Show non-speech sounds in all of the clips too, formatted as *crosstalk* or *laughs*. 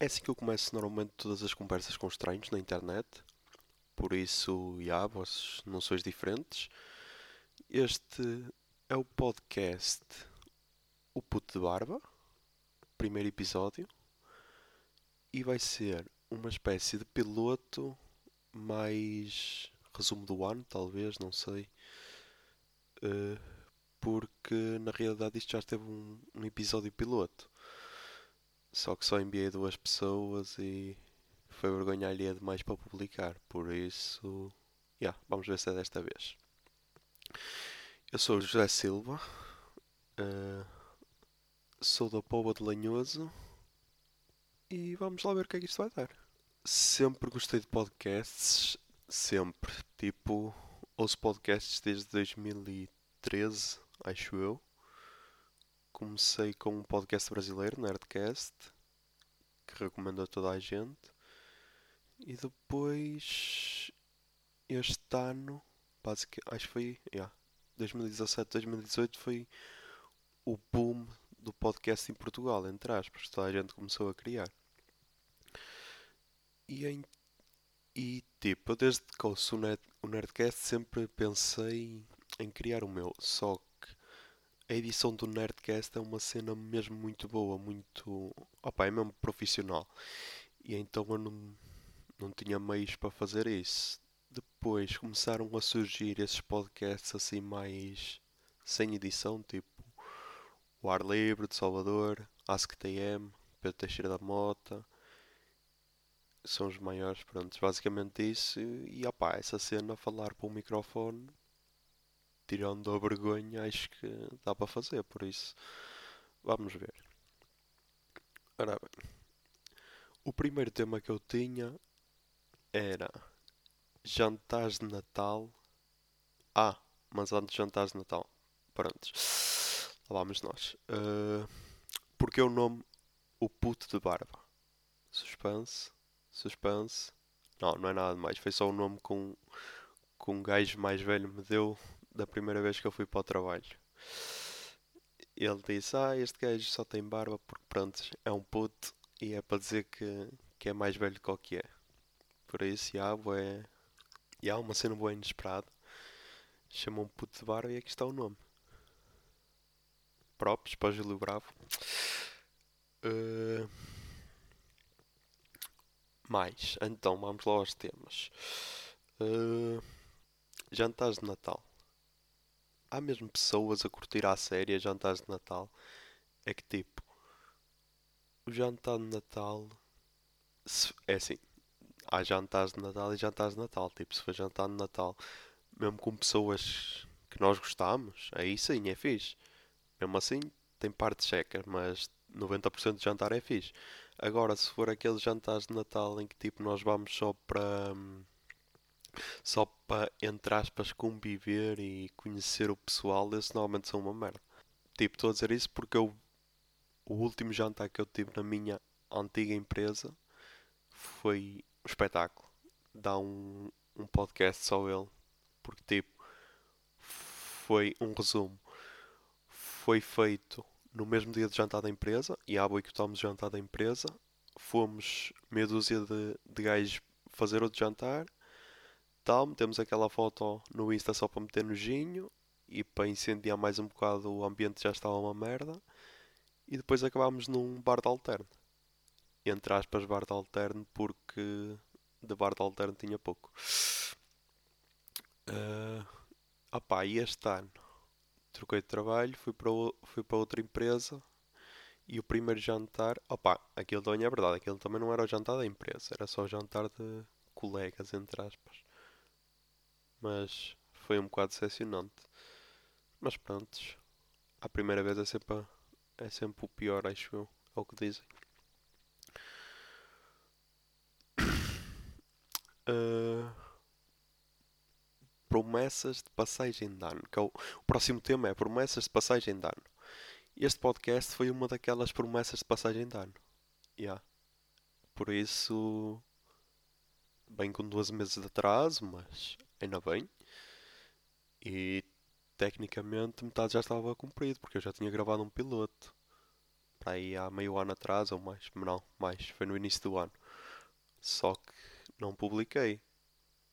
é assim que eu começo normalmente todas as conversas com estranhos na internet. Por isso, yeah, vós não sois diferentes. Este é o podcast O Puto de Barba, primeiro episódio. E vai ser uma espécie de piloto mais resumo do ano, talvez, não sei. Uh, porque na realidade isto já esteve um, um episódio piloto. Só que só enviei duas pessoas e foi vergonha alheia demais para publicar. Por isso, yeah, vamos ver se é desta vez. Eu sou o José Silva, uh, sou da Póvoa de Lanhoso e vamos lá ver o que é que isto vai dar. Sempre gostei de podcasts, sempre. Tipo, ouço podcasts desde 2013 acho eu. Comecei com um podcast brasileiro, Nerdcast, que recomendo a toda a gente. E depois, este ano, basicamente, acho que foi, yeah, 2017, 2018 foi o boom do podcast em Portugal, entre aspas. Toda a gente começou a criar. E, em, e tipo, desde que ouço o, Nerdcast sempre pensei em criar o meu. Só a edição do Nerdcast é uma cena mesmo muito boa, muito. Opa, é mesmo profissional. E então eu não, não tinha meios para fazer isso. Depois começaram a surgir esses podcasts assim mais sem edição, tipo O Ar Livre de Salvador, AskTM, Pedro Teixeira da Mota. São os maiores, pronto, basicamente isso. E opá, essa cena, falar para o microfone, tirando a vergonha, acho que dá para fazer, por isso vamos ver. Ora bem, o primeiro tema que eu tinha era jantares de Natal. Ah, mas antes jantares de Natal, prontos, lá vamos nós. Uh, porque o nome O Puto de Barba? Suspense, suspense. Não, não é nada mais, foi só o nome com, com um gajo mais velho me deu da primeira vez que eu fui para o trabalho. Ele disse: Ah, este gajo só tem barba porque, pronto, é um puto e é para dizer que, que é mais velho que o que é. Por isso, já, é. Já, uma cena boa inesperada. Chama um puto de barba e aqui está o nome. Próprios para o Júlio Bravo. Uh... Mais, então vamos lá aos temas. Uh... Jantares de Natal há mesmo pessoas a curtir a série a jantares de Natal. É que tipo, o jantar de Natal é assim, há jantares de Natal e jantares de Natal. Tipo, se for jantar de Natal, mesmo com pessoas que nós gostamos, aí sim é fixe. Mesmo assim, tem parte checa, mas 90% de jantar é fixe. Agora, se for aqueles jantares de Natal em que tipo nós vamos só para. Hum, só para, entre aspas, conviver e conhecer o pessoal, esse normalmente são uma merda. Tipo, estou a dizer isso porque eu, o último jantar que eu tive na minha antiga empresa foi um espetáculo. Dá um, um podcast só ele. Porque, tipo, foi um resumo. Foi feito no mesmo dia de jantar da empresa e à boicotámos o jantar da empresa. Fomos meia dúzia de, de gajos fazer outro jantar tal, metemos aquela foto no Insta só para meter nojinho e para incendiar mais um bocado o ambiente já estava uma merda. E depois acabámos num bar de alterno. Entre aspas, bar de alterno, porque de bar de alterno tinha pouco. Uh, opá, e este ano troquei de trabalho, fui para, fui para outra empresa e o primeiro jantar, opá, aquilo também é verdade, aquilo também não era o jantar da empresa, era só o jantar de colegas, entre aspas mas foi um bocado decepcionante. Mas pronto, a primeira vez é sempre, é sempre o pior, acho eu, é o que dizem. Uh, *coughs* promessas de passagem de ano. Que é o, o próximo tema é promessas de passagem de ano. Este podcast foi uma daquelas promessas de passagem de ano. Yeah. Por isso, bem com 12 meses de atraso, mas ainda bem. E tecnicamente metade já estava cumprido, porque eu já tinha gravado um piloto. para aí há meio ano atrás ou mais, não, mais, foi no início do ano. Só que não publiquei.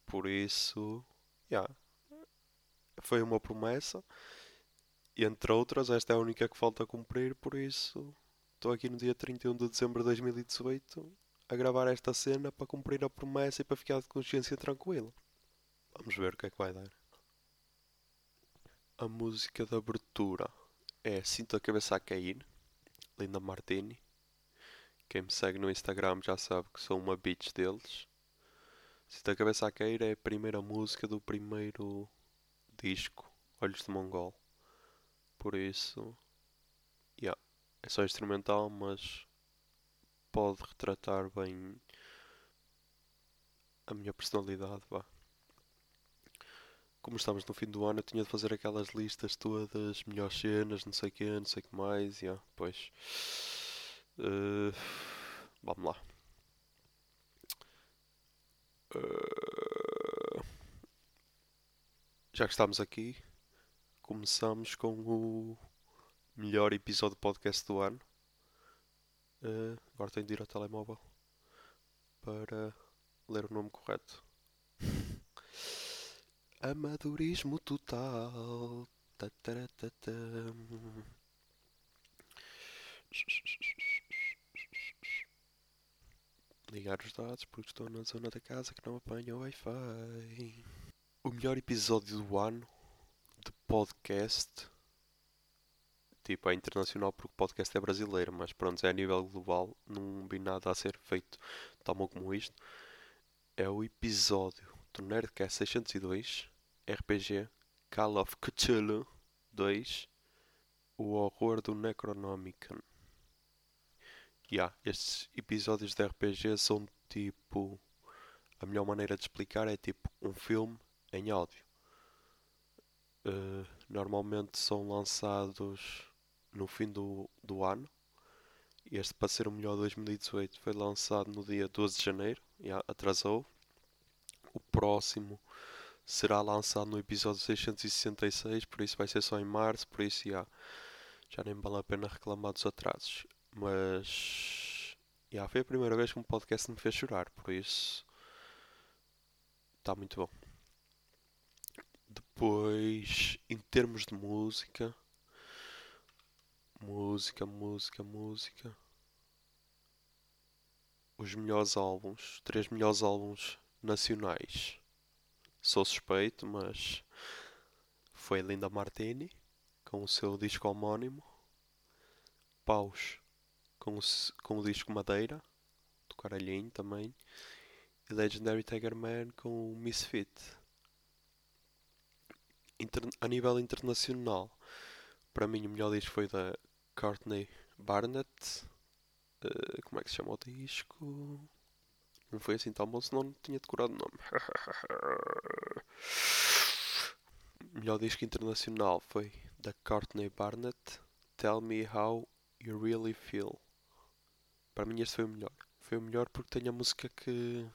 Por isso, yeah, foi uma promessa. E entre outras, esta é a única que falta cumprir, por isso estou aqui no dia 31 de dezembro de 2018 a gravar esta cena para cumprir a promessa e para ficar de consciência tranquila. Vamos ver o que é que vai dar. A música de abertura é Sinto a Cabeça a Cair, Linda Martini. Quem me segue no Instagram já sabe que sou uma bitch deles. Sinto a Cabeça a Cair é a primeira música do primeiro disco, Olhos de Mongol. Por isso, yeah, é só instrumental, mas pode retratar bem a minha personalidade, vá. Como estamos no fim do ano, eu tinha de fazer aquelas listas todas, melhores cenas, não sei o que, não sei o que mais, yeah, pois. Uh, vamos lá. Uh, já que estamos aqui, começamos com o melhor episódio de podcast do ano. Uh, agora tenho de ir ao telemóvel para ler o nome correto. Amadorismo total. Ligar os dados porque estou na zona da casa que não apanha o Wi-Fi. O melhor episódio do ano de podcast tipo, é internacional porque o podcast é brasileiro, mas pronto, é a nível global, não vi nada a ser feito tão bom como isto. É o episódio do Nerdcast 602, RPG Call of Cthulhu 2, O Horror do Necronomicon. Yeah, estes episódios de RPG são tipo. A melhor maneira de explicar é tipo um filme em áudio. Uh, normalmente são lançados no fim do, do ano. Este, para ser o melhor 2018, foi lançado no dia 12 de janeiro. Yeah, atrasou. O próximo será lançado no episódio 666, por isso vai ser só em março. Por isso, yeah, já nem vale a pena reclamar dos atrasos. Mas yeah, foi a primeira vez que um podcast me fez chorar, por isso está muito bom. Depois, em termos de música, Música, música, música. Os melhores álbuns. Três melhores álbuns nacionais. Sou suspeito, mas foi Linda Martini com o seu disco homónimo. Paus com o, com o disco Madeira, do Caralhinho também. E Legendary Tiger Man com o Misfit. Inter a nível internacional, para mim o melhor disco foi da Courtney Barnett. Uh, como é que se chama o disco? Não foi assim tão bom, senão não tinha decorado o nome. *laughs* melhor disco internacional foi da Courtney Barnett. Tell Me How You Really Feel. Para mim este foi o melhor. Foi o melhor porque tem a música que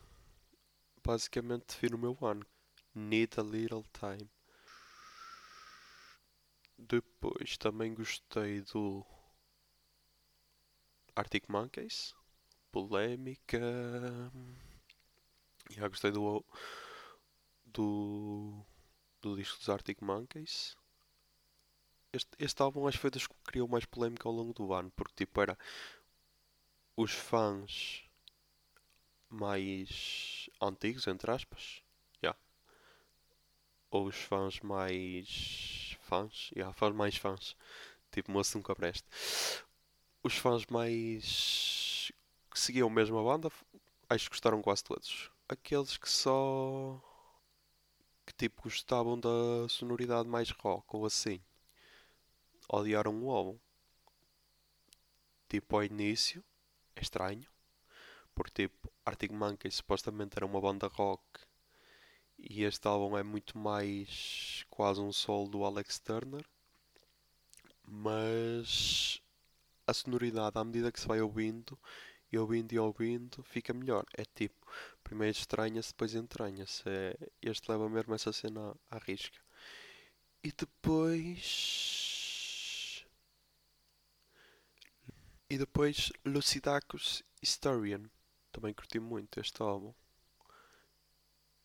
basicamente define o meu ano. Need a Little Time. Depois também gostei do Arctic Monkeys. Polémica. Já gostei do. do. do disco dos Arctic Monkeys. Este, este álbum acho que foi que criou mais polémica ao longo do ano, porque tipo era os fãs mais antigos, entre aspas, yeah. ou os fãs mais fãs, yeah, fãs mais fãs, tipo moço nunca preste os fãs mais que seguiam a banda, acho que gostaram quase todos. Aqueles que só que tipo gostavam da sonoridade mais rock ou assim, odiaram o álbum. Tipo ao início, é estranho, porque tipo Arctic Monkeys supostamente era uma banda rock e este álbum é muito mais quase um solo do Alex Turner, mas a sonoridade, à medida que se vai ouvindo, e ouvindo e ouvindo, fica melhor. É tipo, primeiro estranha-se, depois entranha-se. É, este leva mesmo essa cena à risca. E depois. E depois Lucidacus Historian. Também curti muito este álbum.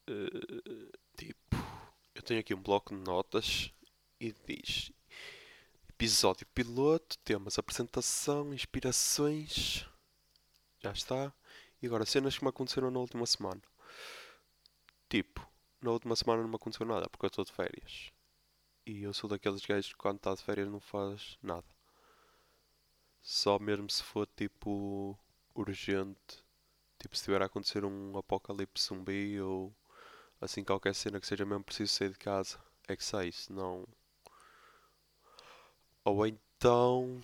Uh, tipo, eu tenho aqui um bloco de notas e diz episódio piloto, temas, apresentação, inspirações. Já está. E agora, cenas que me aconteceram na última semana. Tipo, na última semana não me aconteceu nada porque eu estou de férias. E eu sou daqueles gajos que quando está de férias não faz nada. Só mesmo se for tipo urgente. Tipo se tiver a acontecer um apocalipse zumbi ou assim qualquer cena que seja mesmo preciso sair de casa. É que sai, senão. Ou então.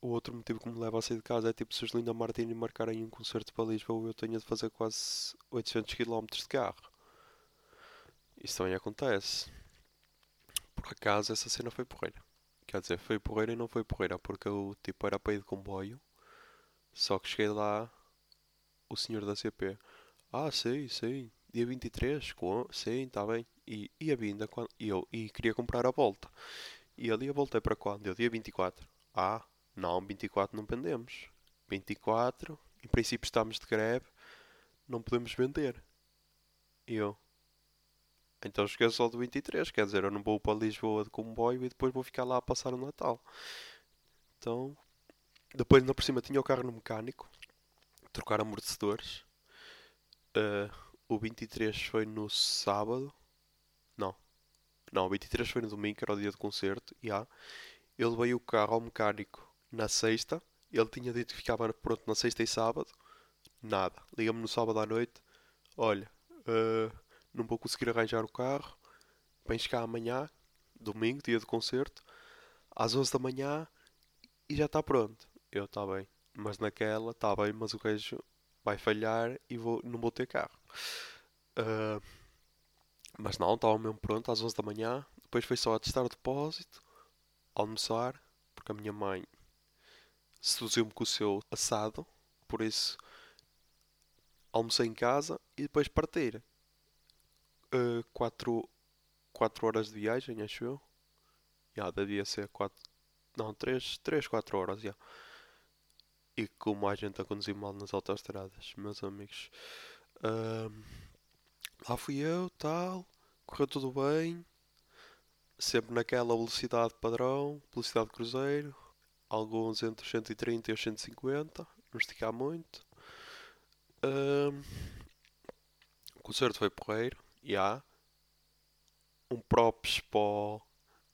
O outro motivo que me leva a sair de casa é tipo se os Linda Martini marcarem um concerto para Lisboa eu tenho de fazer quase 800 km de carro. Isso também acontece. Por acaso essa cena foi porreira. Quer dizer, foi porreira e não foi porreira, porque eu tipo era para ir de comboio. Só que cheguei lá, o senhor da CP. Ah, sei, sei. Dia 23, com... sim, está bem. E, e a vinda, quando... e eu e queria comprar a volta. E ali a volta é para quando? Eu dia 24. Ah, não, 24 não vendemos. 24, em princípio estamos de greve, não podemos vender. E eu, então esqueço só do 23, quer dizer, eu não vou para Lisboa de comboio e depois vou ficar lá a passar o Natal. Então, depois ainda por cima tinha o carro no mecânico, trocar amortecedores. Uh, o 23 foi no sábado. Não. Não, o 23 foi no domingo, que era o dia de concerto. Yeah. Ele veio o carro ao mecânico na sexta. Ele tinha dito que ficava pronto na sexta e sábado. Nada. Liga-me no sábado à noite. Olha, uh, não vou conseguir arranjar o carro. Vens cá amanhã, domingo, dia de concerto, às 11 da manhã e já está pronto. Eu, está bem. Mas naquela, está bem, mas o queijo vai falhar e vou, não vou ter carro. Uh, mas não, estava mesmo pronto às 11 da manhã. Depois foi só a testar o depósito, almoçar, porque a minha mãe seduziu-me com o seu assado. Por isso, almocei em casa e depois partir. 4 uh, quatro horas de viagem, acho eu. Já, devia ser 4. Não, 3, 3 4 horas, já. E como a gente a conduzir mal nas autostradas, meus amigos. Uh, lá fui eu, tal. Correu tudo bem. Sempre naquela velocidade padrão, velocidade cruzeiro. Alguns entre os 130 e os 150. Não esticar muito. Uh, o concerto foi porreiro já. Yeah. Um props para o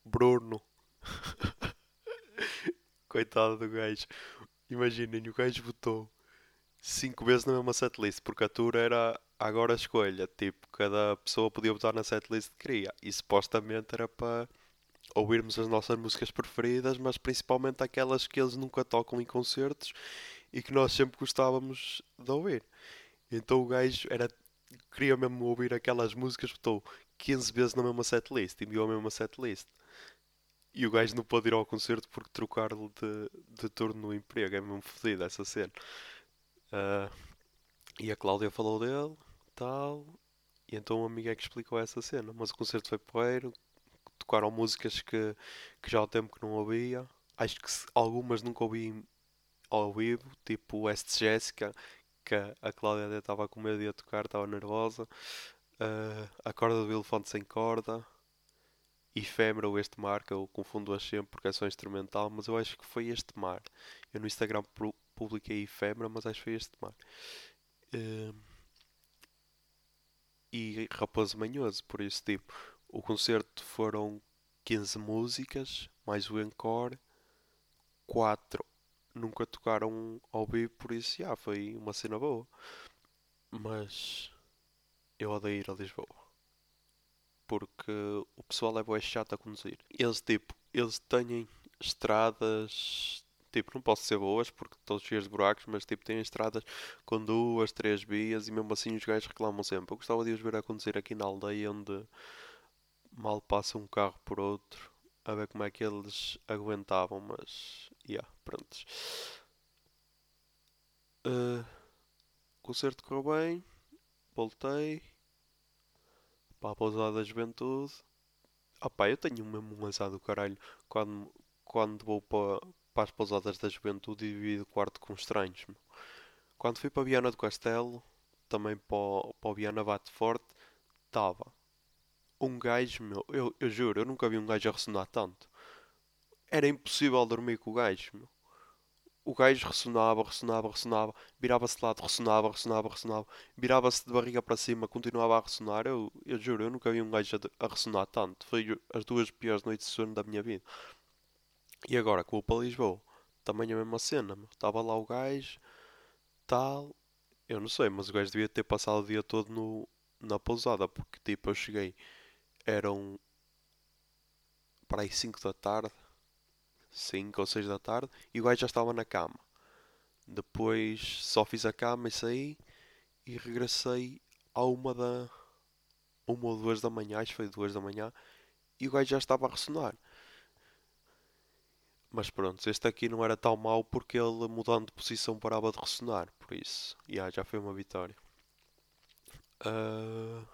Bruno. *laughs* Coitado do gajo. Imaginem, o gajo votou 5 vezes na mesma setlist, porque a tour era agora a escolha. Tipo, cada pessoa podia votar na setlist que queria. E supostamente era para ouvirmos as nossas músicas preferidas, mas principalmente aquelas que eles nunca tocam em concertos e que nós sempre gostávamos de ouvir. Então o gajo era queria mesmo ouvir aquelas músicas, votou 15 vezes na mesma setlist, enviou a mesma setlist. E o gajo não pode ir ao concerto porque trocaram de, de turno no emprego. É mesmo fodido essa cena. Uh, e a Cláudia falou dele, tal. E então um amigo é que explicou essa cena. Mas o concerto foi porreiro. Tocaram músicas que, que já há tempo que não ouvia. Acho que algumas nunca ouvi ao vivo, tipo West Jessica, que a Cláudia até estava com medo de a tocar, estava nervosa. Uh, a corda do elefante sem corda. Efêmero este mar, que eu confundo-as sempre porque é só instrumental, mas eu acho que foi este mar. Eu no Instagram publiquei efêmera, mas acho que foi este mar. Uh, e Raposo Manhoso, por isso, tipo, o concerto foram 15 músicas, mais o encore, 4 nunca tocaram ao vivo, por isso já foi uma cena boa. Mas eu odeio ir a Lisboa. Porque o pessoal é boa chato a conduzir. Eles tipo, eles têm estradas tipo, não posso ser boas porque estão cheias de buracos, mas tipo, têm estradas com duas, três vias e mesmo assim os gajos reclamam sempre. Eu gostava de os ver a aqui na aldeia onde mal passa um carro por outro a ver como é que eles aguentavam, mas yeah, pronto. Uh, o concerto correu bem, voltei para a pousada da juventude. Ah pá, eu tenho mesmo um azar do caralho quando, quando vou para, para as pousadas da juventude e divido o quarto com estranhos. Quando fui para Viana do Castelo, também para, para o Viana Bate Forte, estava um gajo, meu, eu, eu juro, eu nunca vi um gajo a ressonar tanto. Era impossível dormir com o gajo, meu. O gajo ressonava, ressonava, ressonava, virava-se de lado, ressonava, ressonava, ressonava, virava-se de barriga para cima, continuava a ressonar. Eu, eu juro, eu nunca vi um gajo a, a ressonar tanto. Foi as duas piores noites de sono da minha vida. E agora que vou para Lisboa, também a mesma cena, meu. Estava lá o gajo, tal. Eu não sei, mas o gajo devia ter passado o dia todo no, na pousada, porque tipo, eu cheguei, eram para aí 5 da tarde, 5 ou 6 da tarde, e o gajo já estava na cama. Depois só fiz a cama e saí e regressei à uma da. uma ou duas da manhã, acho que foi duas da manhã, e o gajo já estava a ressonar. Mas pronto, este aqui não era tão mau porque ele mudando de posição parava de ressonar, por isso, yeah, já foi uma vitória. Ah,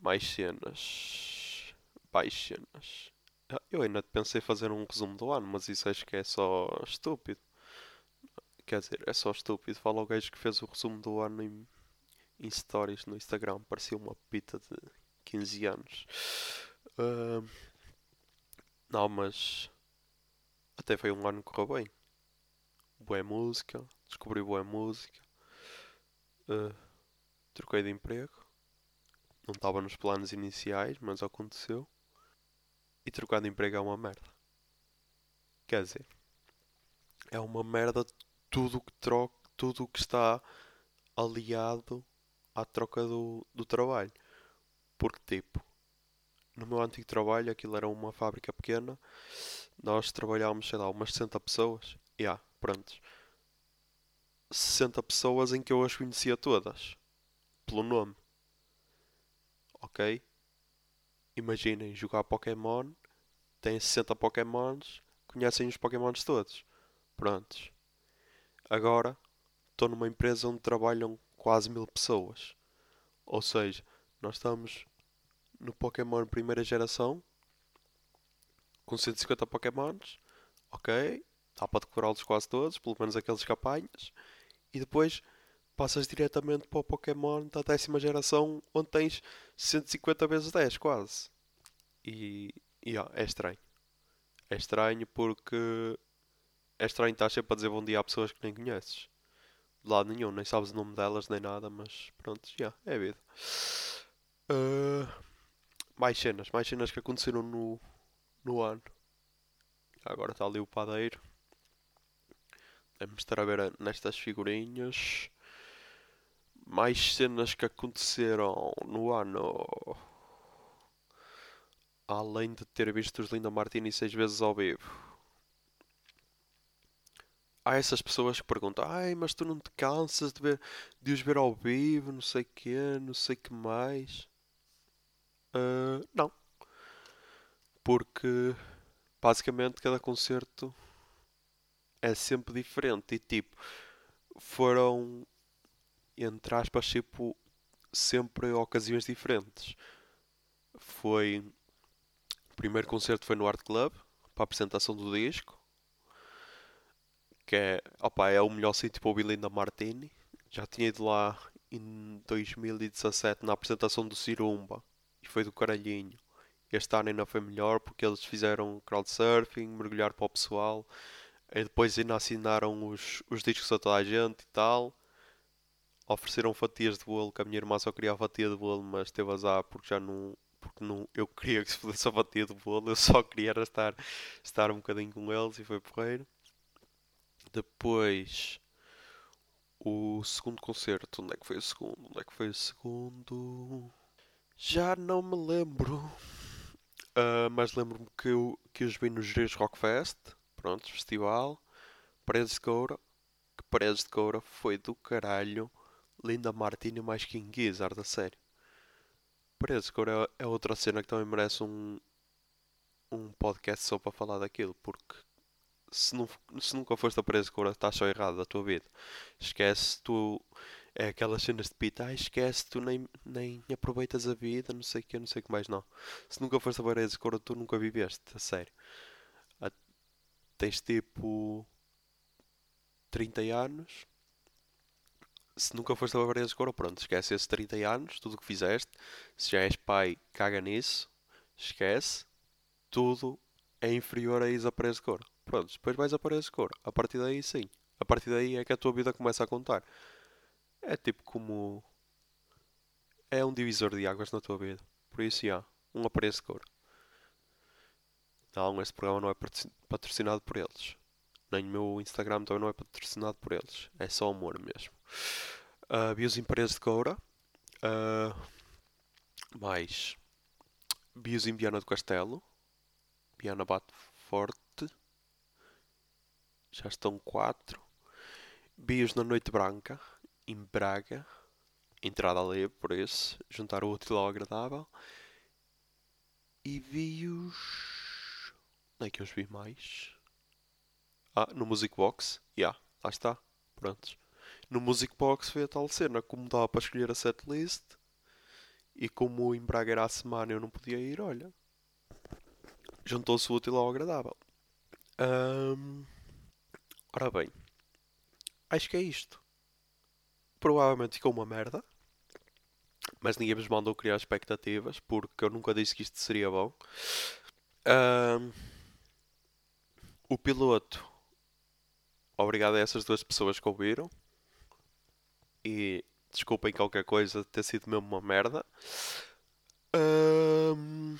mais cenas. Mais cenas. Ah, Eu ainda pensei fazer um resumo do ano, mas isso acho que é só estúpido. Quer dizer, é só estúpido. Fala o gajo que fez o resumo do ano em, em stories no Instagram. Parecia uma pita de 15 anos. Ah, não, mas até foi um ano que correu bem. Boa música, descobri boa música. Ah, troquei de emprego. Não estava nos planos iniciais, mas aconteceu. E trocar de emprego é uma merda. Quer dizer, é uma merda tudo o que troca, tudo que está aliado à troca do, do trabalho. Porque, tipo, no meu antigo trabalho, aquilo era uma fábrica pequena, nós trabalhávamos, sei lá, umas 60 pessoas. E yeah, pronto. 60 pessoas em que eu as conhecia todas, pelo nome, ok? Imaginem jogar Pokémon, têm 60 Pokémons, conhecem os Pokémons todos. Prontos. Agora estou numa empresa onde trabalham quase mil pessoas. Ou seja, nós estamos no Pokémon primeira geração com 150 Pokémons. Ok, dá para decorá-los quase todos, pelo menos aqueles que apanhas. E depois passas diretamente para o Pokémon da décima geração onde tens 150 vezes 10 quase. E, e ó, é estranho. É estranho porque é estranho estar sempre a dizer bom dia a pessoas que nem conheces. De lado nenhum, nem sabes o nome delas nem nada, mas pronto, já, é a vida. Ah, mais cenas, mais cenas que aconteceram no, no ano. Agora está ali o padeiro. Deve-me estar a ver nestas figurinhas. Mais cenas que aconteceram no ano. Além de ter visto os Linda Martini seis vezes ao vivo. Há essas pessoas que perguntam: Ai, mas tu não te cansas de, ver, de os ver ao vivo, não sei quê, não sei que mais. Ah, não. Porque basicamente cada concerto é sempre diferente. E tipo, foram, entre aspas, tipo, sempre ocasiões diferentes. Foi. O primeiro concerto foi no Art Club, para a apresentação do disco. Que é, opa, é o melhor sítio para ouvir Linda Martini. Já tinha ido lá em 2017 na apresentação do Cirumba. E foi do caralhinho. Este ano ainda foi melhor porque eles fizeram crowdsurfing, mergulhar para o pessoal. E depois ainda assinaram os, os discos a toda a gente e tal. Ofereceram fatias de bolo, que a minha irmã só queria a fatia de bolo, mas teve azar porque já não. Porque não, eu queria que se fosse a fatia de bolo, eu só queria estar, estar um bocadinho com eles e foi porreiro. Depois, o segundo concerto, onde é que foi o segundo? Onde é que foi o segundo? Já não me lembro. Ah, mas lembro-me que, eu, que os vi no Jerez Rock Fest, pronto, festival. Paredes de Coura, que Paredes de Coura foi do caralho. Linda Martini mais King Gizzard, a sério. Coura é é outra cena que também merece um, um podcast só para falar daquilo, porque se, não, se nunca foste a Paredes de Coura, estás só errado da tua vida. Esquece, tu. É aquelas cenas de pita, ah, esquece, tu nem, nem aproveitas a vida, não sei o que, não sei o que mais, não. Se nunca foste a Paredes de Coura, tu nunca viveste, a sério. tens tipo 30 anos. Se nunca foste a de Cora, pronto, esquece esses 30 anos, tudo o que fizeste. Se já és pai, caga nisso, esquece. Tudo é inferior a ir a Paredes de Cora. Pronto, depois vais a Paredes de Cora. A partir daí, sim. A partir daí é que a tua vida começa a contar. É tipo como. É um divisor de águas na tua vida. Por isso, já. Um aparelho de cor. Não, este programa não é patrocinado por eles. Nem o meu Instagram também não é patrocinado por eles. É só amor mesmo. Uh, Bios em paredes de coura. Uh, mais. Bios em Viana do Castelo. Viana bate forte. Já estão quatro. Bios na Noite Branca. Em Braga. Entrada livre, por isso. Juntar o útil ao agradável. E vi-os. Onde é que eu os vi mais? Ah, no Music Box. Ya, yeah, lá está. Prontos. No Music Box foi a tal cena. Como dava para escolher a setlist. E como em Braga era a semana eu não podia ir, olha. Juntou-se o útil ao agradável. Ora bem. Acho que é isto. Provavelmente ficou uma merda mas ninguém me mandou criar expectativas porque eu nunca disse que isto seria bom. O piloto, obrigado a essas duas pessoas que ouviram e desculpem qualquer coisa ter sido mesmo uma merda. Um,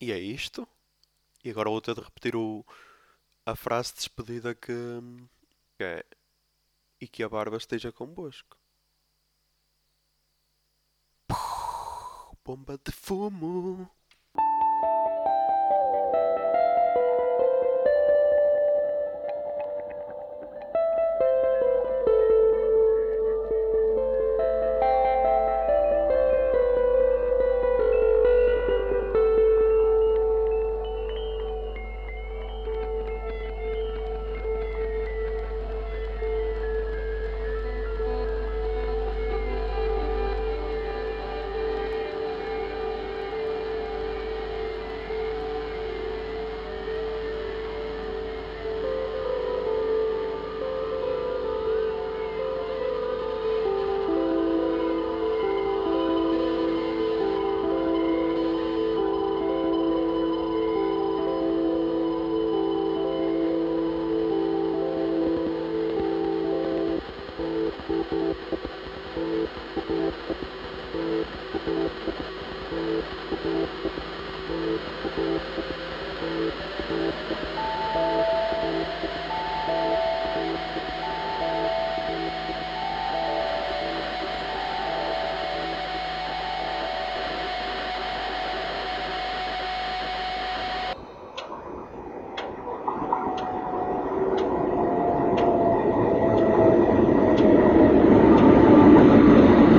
e é isto. E agora vou ter de repetir o, a frase de despedida que, que é e que a barba esteja convosco. bomba de fumo.